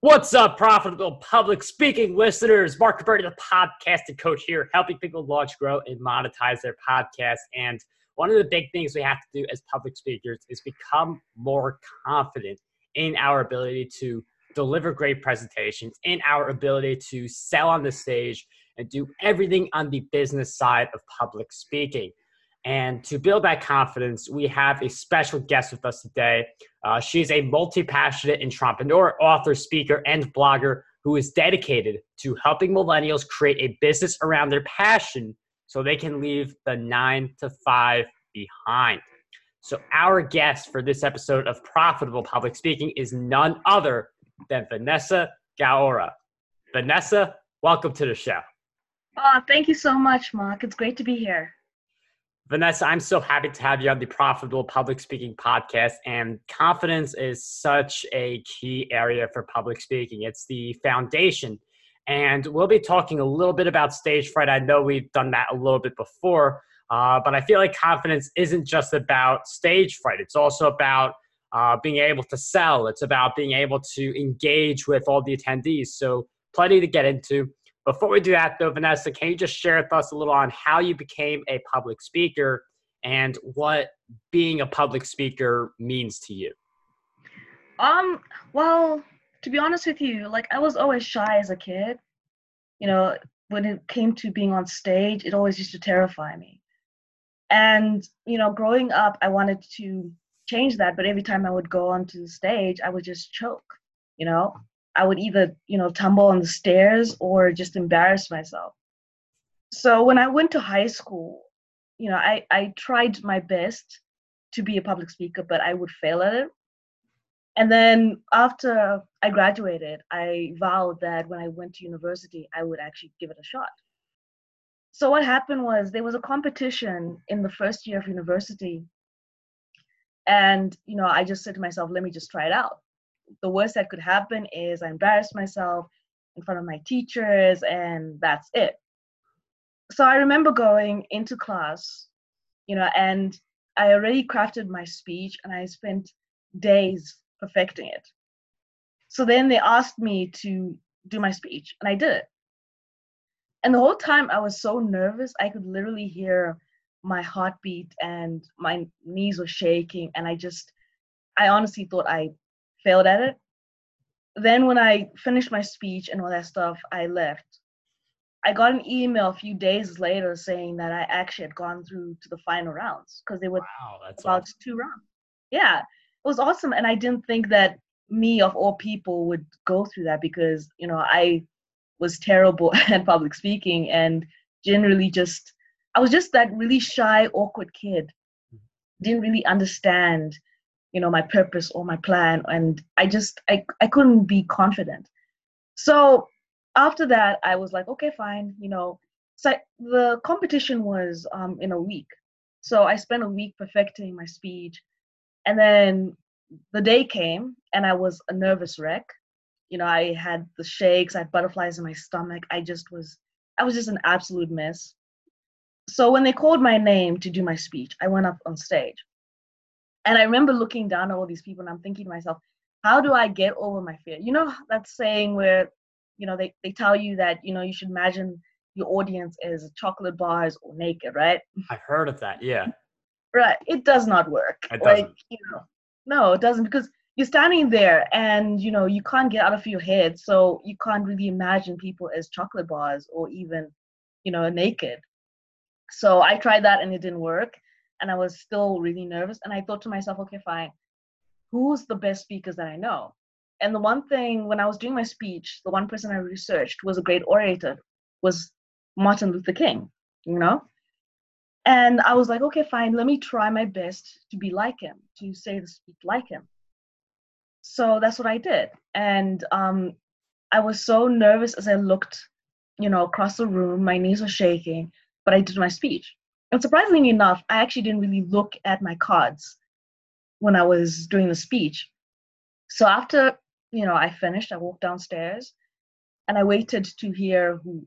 What's up, profitable public speaking listeners? Mark Roberti, the podcasting coach here, helping people launch, grow, and monetize their podcast. And one of the big things we have to do as public speakers is become more confident in our ability to deliver great presentations, in our ability to sell on the stage, and do everything on the business side of public speaking. And to build that confidence, we have a special guest with us today. Uh, she's a multi passionate entrepreneur, author, speaker, and blogger who is dedicated to helping millennials create a business around their passion so they can leave the nine to five behind. So, our guest for this episode of Profitable Public Speaking is none other than Vanessa Gaora. Vanessa, welcome to the show. Oh, thank you so much, Mark. It's great to be here. Vanessa, I'm so happy to have you on the Profitable Public Speaking podcast. And confidence is such a key area for public speaking, it's the foundation. And we'll be talking a little bit about stage fright. I know we've done that a little bit before, uh, but I feel like confidence isn't just about stage fright, it's also about uh, being able to sell, it's about being able to engage with all the attendees. So, plenty to get into. Before we do that, though, Vanessa, can you just share with us a little on how you became a public speaker and what being a public speaker means to you? Um, well, to be honest with you, like I was always shy as a kid. You know, when it came to being on stage, it always used to terrify me. And, you know, growing up, I wanted to change that, but every time I would go onto the stage, I would just choke, you know? I would either, you know, tumble on the stairs or just embarrass myself. So when I went to high school, you know, I, I tried my best to be a public speaker, but I would fail at it. And then after I graduated, I vowed that when I went to university, I would actually give it a shot. So what happened was there was a competition in the first year of university. And, you know, I just said to myself, let me just try it out the worst that could happen is I embarrass myself in front of my teachers, and that's it. So I remember going into class, you know, and I already crafted my speech and I spent days perfecting it. So then they asked me to do my speech, and I did it. And the whole time I was so nervous, I could literally hear my heartbeat and my knees were shaking. And I just, I honestly thought I failed at it. Then when I finished my speech and all that stuff, I left. I got an email a few days later saying that I actually had gone through to the final rounds because they were wow, about awesome. two rounds. Yeah, it was awesome, and I didn't think that me of all people would go through that because you know I was terrible at public speaking and generally just I was just that really shy, awkward kid. Mm-hmm. Didn't really understand you know my purpose or my plan and i just i, I couldn't be confident. So after that i was like okay fine you know. So the competition was um, in a week. So i spent a week perfecting my speech and then the day came and i was a nervous wreck. You know i had the shakes i had butterflies in my stomach i just was i was just an absolute mess. So when they called my name to do my speech i went up on stage and I remember looking down at all these people and I'm thinking to myself, how do I get over my fear? You know that saying where, you know, they, they tell you that, you know, you should imagine your audience as chocolate bars or naked, right? I've heard of that, yeah. right. It does not work. It doesn't. Like, you know, no, it doesn't because you're standing there and you know you can't get out of your head so you can't really imagine people as chocolate bars or even you know naked so i tried that and it didn't work and I was still really nervous. And I thought to myself, okay, fine, who's the best speakers that I know? And the one thing when I was doing my speech, the one person I researched was a great orator, was Martin Luther King, you know? And I was like, okay, fine, let me try my best to be like him, to say the speech like him. So that's what I did. And um, I was so nervous as I looked, you know, across the room, my knees were shaking, but I did my speech and surprisingly enough, I actually didn't really look at my cards when I was doing the speech. So after, you know, I finished, I walked downstairs and I waited to hear who,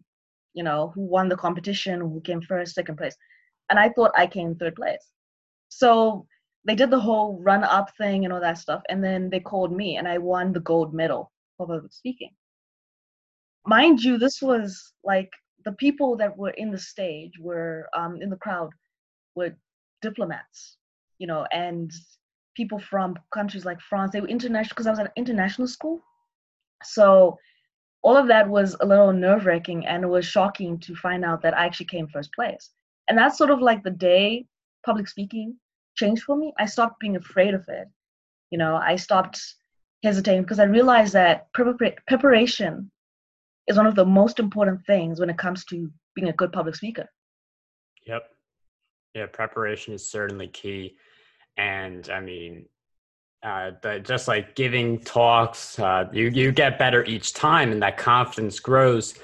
you know, who won the competition, who came first, second place. And I thought I came third place. So they did the whole run up thing and all that stuff. And then they called me and I won the gold medal for public speaking. Mind you, this was like the people that were in the stage were um, in the crowd were diplomats, you know, and people from countries like France. They were international because I was at an international school. So all of that was a little nerve wracking and it was shocking to find out that I actually came first place. And that's sort of like the day public speaking changed for me. I stopped being afraid of it. You know, I stopped hesitating because I realized that preparation is one of the most important things when it comes to being a good public speaker. Yep. Yeah, preparation is certainly key. And I mean, uh, just like giving talks, uh, you you get better each time, and that confidence grows.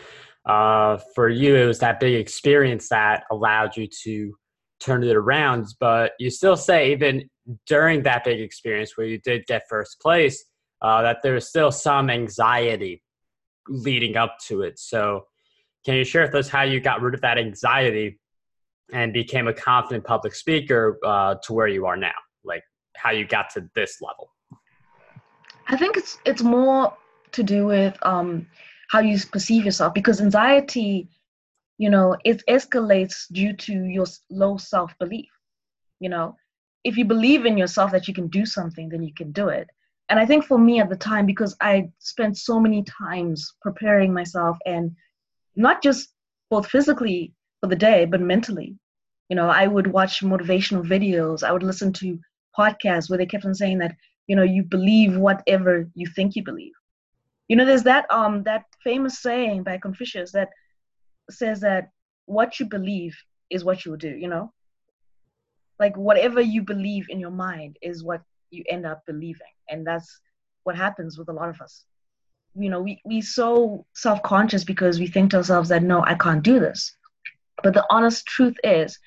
Uh, for you, it was that big experience that allowed you to turn it around. But you still say, even during that big experience where you did get first place, uh, that there was still some anxiety leading up to it. So, can you share with us how you got rid of that anxiety and became a confident public speaker uh, to where you are now? Like how you got to this level? I think it's it's more to do with um, how you perceive yourself because anxiety, you know, it escalates due to your low self belief. You know, if you believe in yourself that you can do something, then you can do it. And I think for me at the time, because I spent so many times preparing myself and not just both physically for the day, but mentally. You know, I would watch motivational videos. I would listen to podcasts where they kept on saying that, you know, you believe whatever you think you believe. You know, there's that um that famous saying by Confucius that says that what you believe is what you will do, you know? Like whatever you believe in your mind is what you end up believing. And that's what happens with a lot of us. You know, we we so self-conscious because we think to ourselves that no, I can't do this. But the honest truth is,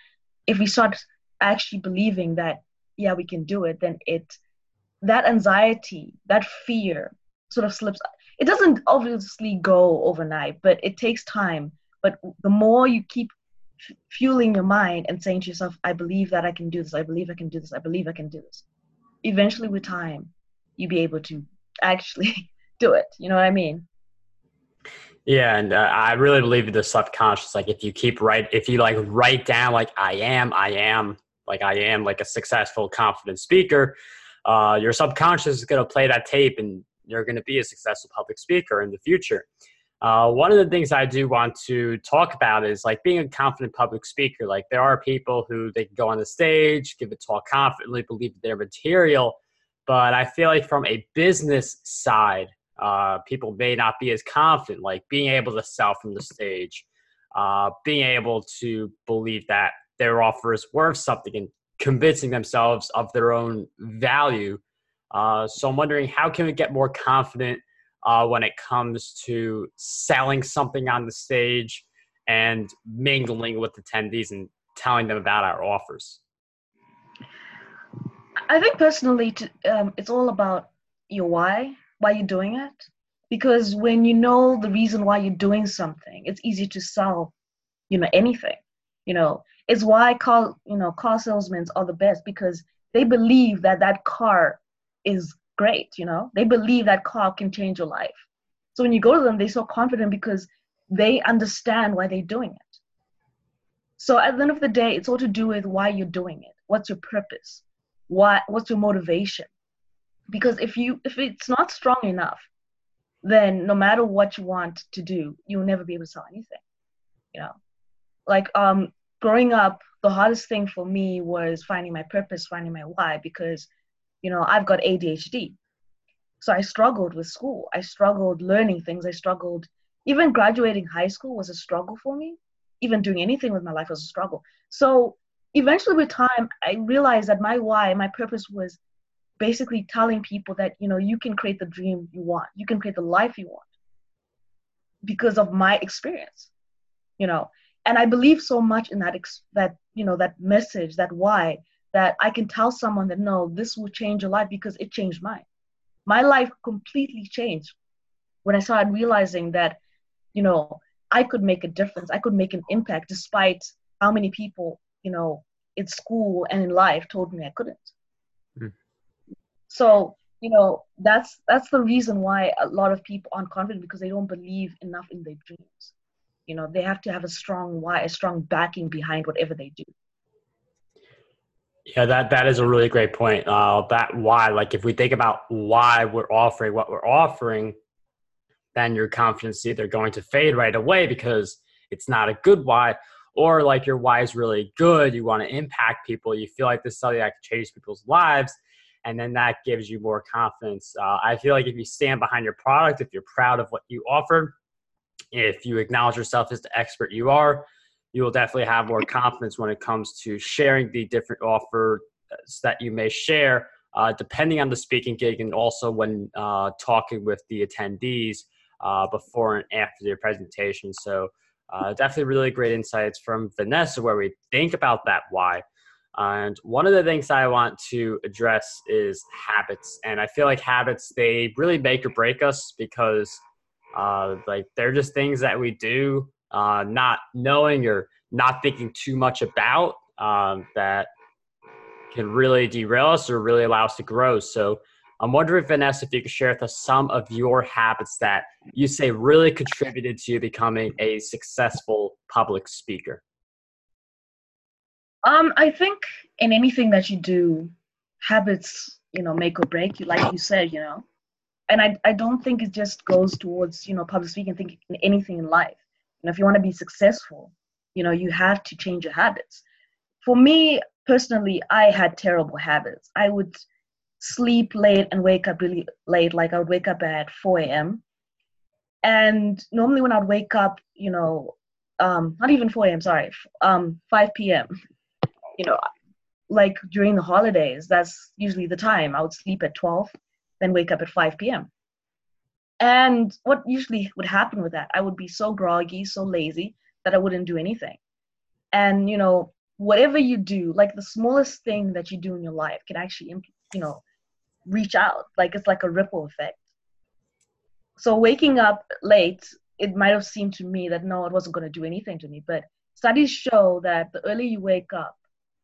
if we start actually believing that yeah, we can do it, then it that anxiety, that fear sort of slips. It doesn't obviously go overnight, but it takes time. But the more you keep fueling your mind and saying to yourself, I believe that I can do this, I believe I can do this, I believe I can do this, eventually with time, you'll be able to actually do it. You know what I mean? Yeah, and uh, I really believe the subconscious. Like if you keep write, if you like write down like I am, I am, like I am, like a successful, confident speaker, uh, your subconscious is going to play that tape, and you're going to be a successful public speaker in the future. Uh, one of the things I do want to talk about is like being a confident public speaker. Like there are people who they can go on the stage, give a talk confidently, believe their material, but I feel like from a business side, uh, people may not be as confident. Like being able to sell from the stage, uh, being able to believe that their offer is worth something, and convincing themselves of their own value. Uh, so I'm wondering how can we get more confident uh, when it comes to selling something on the stage and mingling with attendees and telling them about our offers? I think personally, um, it's all about your why, why you're doing it. Because when you know the reason why you're doing something, it's easy to sell, you know, anything. You know, it's why car, you know, car salesmen are the best because they believe that that car is great you know? They believe that car can change your life. So when you go to them they're so confident because they understand why they're doing it. So at the end of the day it's all to do with why you're doing it. What's your purpose? Why what's your motivation? Because if you if it's not strong enough then no matter what you want to do you'll never be able to sell anything you know? Like um growing up the hardest thing for me was finding my purpose finding my why because you know i've got adhd so i struggled with school. I struggled learning things. I struggled even graduating high school was a struggle for me. Even doing anything with my life was a struggle. So eventually with time i realized that my why my purpose was basically telling people that you know you can create the dream you want. You can create the life you want because of my experience you know. And i believe so much in that ex- that you know that message that why that I can tell someone that no, this will change your life because it changed mine. My life completely changed when I started realizing that, you know, I could make a difference. I could make an impact despite how many people, you know, in school and in life told me I couldn't. Mm. So you know that's that's the reason why a lot of people aren't confident because they don't believe enough in their dreams you know they have to have a strong why a strong backing behind whatever they do yeah that that is a really great point uh that why like if we think about why we're offering what we're offering then your confidence either going to fade right away because it's not a good why or like your why is really good you want to impact people you feel like this is something that can change people's lives and then that gives you more confidence. Uh, I feel like if you stand behind your product, if you're proud of what you offer, if you acknowledge yourself as the expert you are, you will definitely have more confidence when it comes to sharing the different offers that you may share, uh, depending on the speaking gig, and also when uh, talking with the attendees uh, before and after their presentation. So, uh, definitely really great insights from Vanessa, where we think about that why. And one of the things I want to address is habits. And I feel like habits, they really make or break us because uh, like they're just things that we do, uh, not knowing or not thinking too much about um, that can really derail us or really allow us to grow. So I'm wondering, Vanessa, if you could share with us some of your habits that you say really contributed to you becoming a successful public speaker. Um, I think in anything that you do, habits, you know, make or break you, like you said, you know. And I, I don't think it just goes towards, you know, public speaking, think in anything in life. Know, if you want to be successful, you know, you have to change your habits. For me personally, I had terrible habits. I would sleep late and wake up really late. Like I would wake up at 4 a.m. And normally when I'd wake up, you know, um, not even 4 a.m. Sorry, um, 5 p.m you know, like during the holidays, that's usually the time. I would sleep at 12, then wake up at 5 p.m. And what usually would happen with that, I would be so groggy, so lazy that I wouldn't do anything. And, you know, whatever you do, like the smallest thing that you do in your life can actually, you know, reach out. Like it's like a ripple effect. So waking up late, it might have seemed to me that no, it wasn't going to do anything to me. But studies show that the earlier you wake up,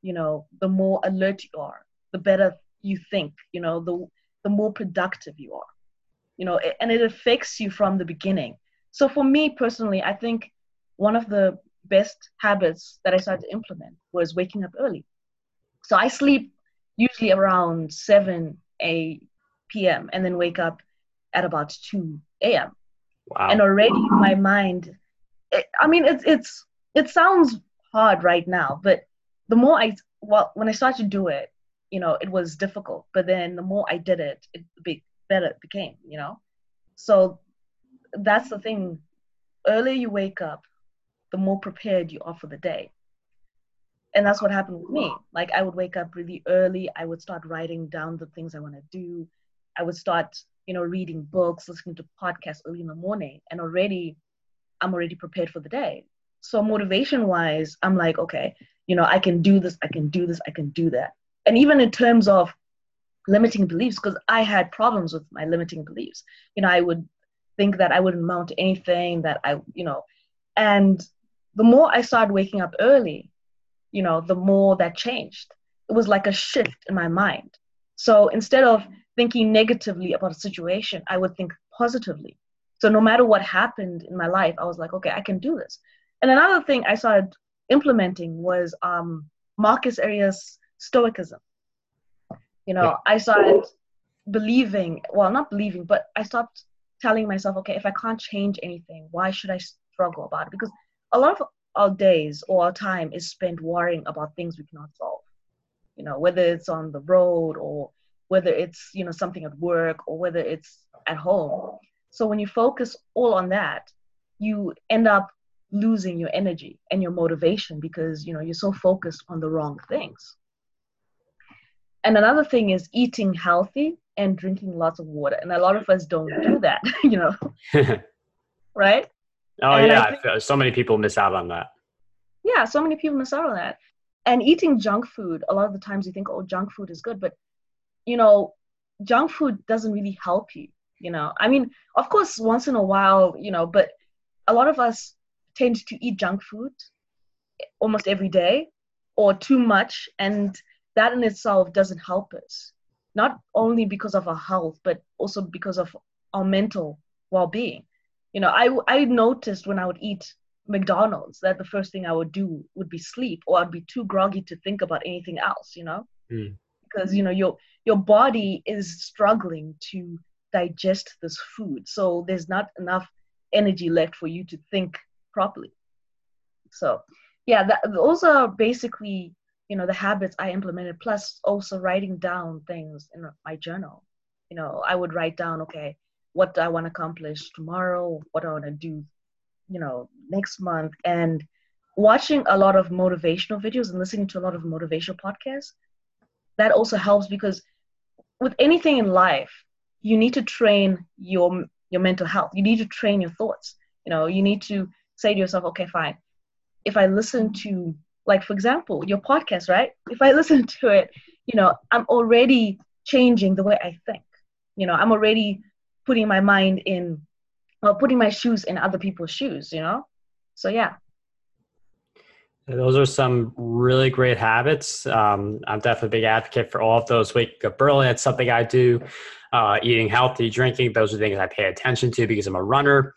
you know the more alert you are the better you think you know the the more productive you are you know and it affects you from the beginning so for me personally i think one of the best habits that i started to implement was waking up early so i sleep usually around 7 a p.m and then wake up at about 2 a.m wow. and already my mind it, i mean it's it's it sounds hard right now but the more I well when I started to do it, you know, it was difficult. But then the more I did it, it be better it became, you know. So that's the thing. Earlier you wake up, the more prepared you are for the day. And that's what happened with me. Like I would wake up really early. I would start writing down the things I want to do. I would start, you know, reading books, listening to podcasts early in the morning, and already I'm already prepared for the day. So motivation wise, I'm like, okay, you know, I can do this, I can do this, I can do that. And even in terms of limiting beliefs, because I had problems with my limiting beliefs. You know, I would think that I wouldn't mount anything, that I, you know, and the more I started waking up early, you know, the more that changed. It was like a shift in my mind. So instead of thinking negatively about a situation, I would think positively. So no matter what happened in my life, I was like, okay, I can do this. And another thing I started implementing was um, Marcus Aurelius Stoicism. You know, yeah. I started believing, well, not believing, but I stopped telling myself, okay, if I can't change anything, why should I struggle about it? Because a lot of our days or our time is spent worrying about things we cannot solve. You know, whether it's on the road or whether it's, you know, something at work or whether it's at home. So when you focus all on that, you end up losing your energy and your motivation because you know you're so focused on the wrong things and another thing is eating healthy and drinking lots of water. And a lot of us don't do that you know right? Oh and yeah think, so many people miss out on that. Yeah so many people miss out on that. And eating junk food a lot of the times you think oh junk food is good but you know junk food doesn't really help you you know? I mean of course once in a while you know but a lot of us tend to eat junk food almost every day or too much. And that in itself doesn't help us not only because of our health, but also because of our mental well-being. You know, I I noticed when I would eat McDonald's that the first thing I would do would be sleep, or I'd be too groggy to think about anything else. You know, mm. because you know your your body is struggling to digest this food, so there's not enough energy left for you to think properly. So, yeah, that, those are basically you know the habits I implemented. Plus, also writing down things in my journal. You know, I would write down, okay, what do I want to accomplish tomorrow? What do I want to do, you know, next month? And watching a lot of motivational videos and listening to a lot of motivational podcasts, that also helps because with anything in life, you need to train your your mental health. You need to train your thoughts. You know, you need to say to yourself, okay, fine. If I listen to, like, for example, your podcast, right? If I listen to it, you know, I'm already changing the way I think. You know, I'm already putting my mind in, well, putting my shoes in other people's shoes, you know? So, yeah. Those are some really great habits. Um, I'm definitely a big advocate for all of those. Wake up early. That's something I do. Uh, eating healthy, drinking. Those are things I pay attention to because I'm a runner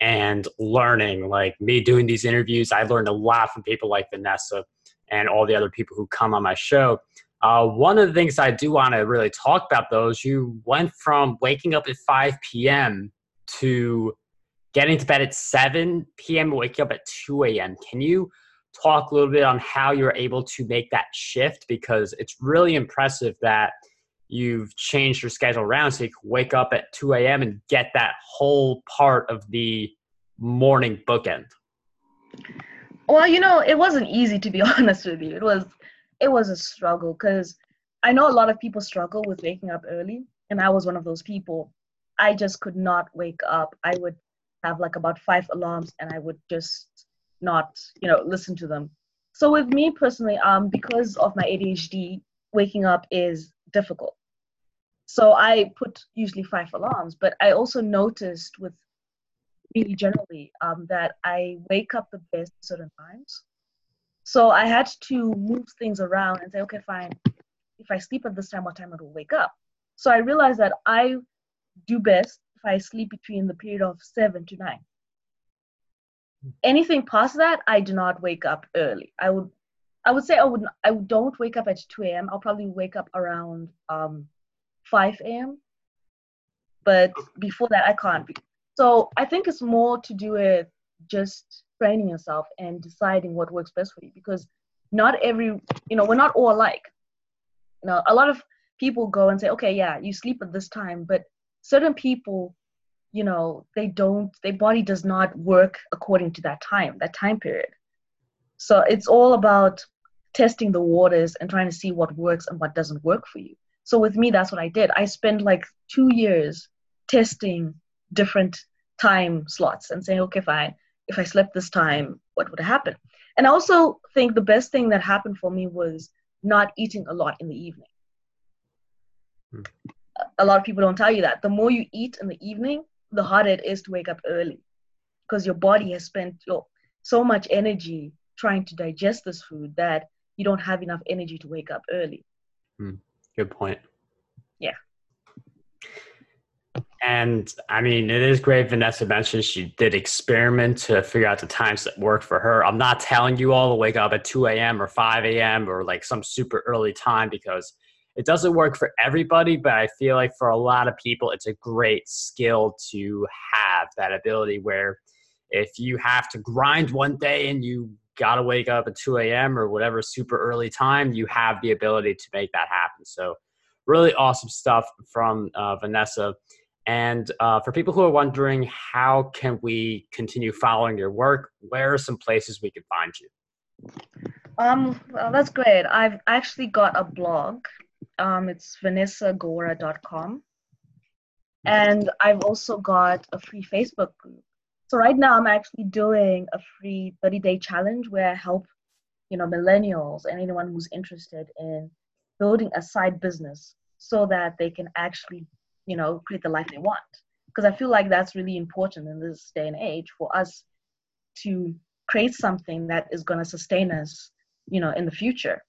and learning. Like me doing these interviews, I learned a lot from people like Vanessa and all the other people who come on my show. Uh, one of the things I do want to really talk about, though, is you went from waking up at 5 p.m. to getting to bed at 7 p.m. waking up at 2 a.m. Can you talk a little bit on how you're able to make that shift? Because it's really impressive that you've changed your schedule around so you can wake up at 2 a.m. and get that whole part of the morning bookend. Well, you know, it wasn't easy to be honest with you. It was it was a struggle because I know a lot of people struggle with waking up early, and I was one of those people. I just could not wake up. I would have like about five alarms, and I would just not, you know, listen to them. So with me personally, um, because of my ADHD, waking up is difficult. So I put usually five alarms, but I also noticed with really generally um, that I wake up the best at certain times. So I had to move things around and say, okay, fine. If I sleep at this time, what time I will wake up? So I realized that I do best if I sleep between the period of seven to nine. Anything past that, I do not wake up early. I would, I would say I would. I don't wake up at two a.m. I'll probably wake up around um, five a.m. But before that, I can't. Be. So I think it's more to do with just training yourself and deciding what works best for you because not every you know we're not all alike you know a lot of people go and say okay yeah you sleep at this time but certain people you know they don't their body does not work according to that time that time period so it's all about testing the waters and trying to see what works and what doesn't work for you so with me that's what i did i spent like two years testing different time slots and saying okay fine if I slept this time, what would happen? And I also think the best thing that happened for me was not eating a lot in the evening. Hmm. A lot of people don't tell you that. The more you eat in the evening, the harder it is to wake up early because your body has spent your, so much energy trying to digest this food that you don't have enough energy to wake up early. Hmm. Good point. Yeah. And I mean, it is great. Vanessa mentioned she did experiment to figure out the times that worked for her. I'm not telling you all to wake up at 2 a.m. or 5 a.m. or like some super early time because it doesn't work for everybody. But I feel like for a lot of people, it's a great skill to have that ability where if you have to grind one day and you got to wake up at 2 a.m. or whatever super early time, you have the ability to make that happen. So, really awesome stuff from uh, Vanessa. And uh, for people who are wondering, how can we continue following your work? Where are some places we can find you? Um, well, that's great. I've actually got a blog. Um, it's vanessagora.com. And I've also got a free Facebook group. So right now I'm actually doing a free 30-day challenge where I help, you know, millennials and anyone who's interested in building a side business so that they can actually you know create the life they want. Because i feel like that's really important in this day and age for us to create something that is going to sustain us you know in the future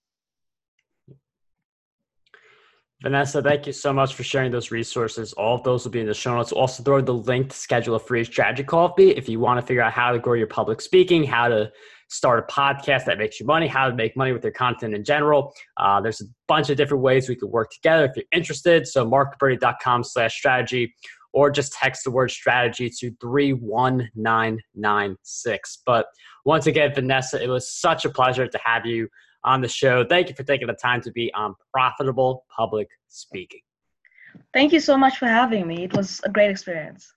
Vanessa, thank you so much for sharing those resources. All of those will be in the show notes. We'll also throw the link to schedule a free strategy me if you want to figure out how to grow your public speaking, how to start a podcast that makes you money, how to make money with your content in general. Uh, there's a bunch of different ways we could work together if you're interested. So markberti.com slash strategy or just text the word strategy to 31996. But once again, Vanessa, it was such a pleasure to have you on the show. Thank you for taking the time to be on Profitable Public Speaking. Thank you so much for having me. It was a great experience.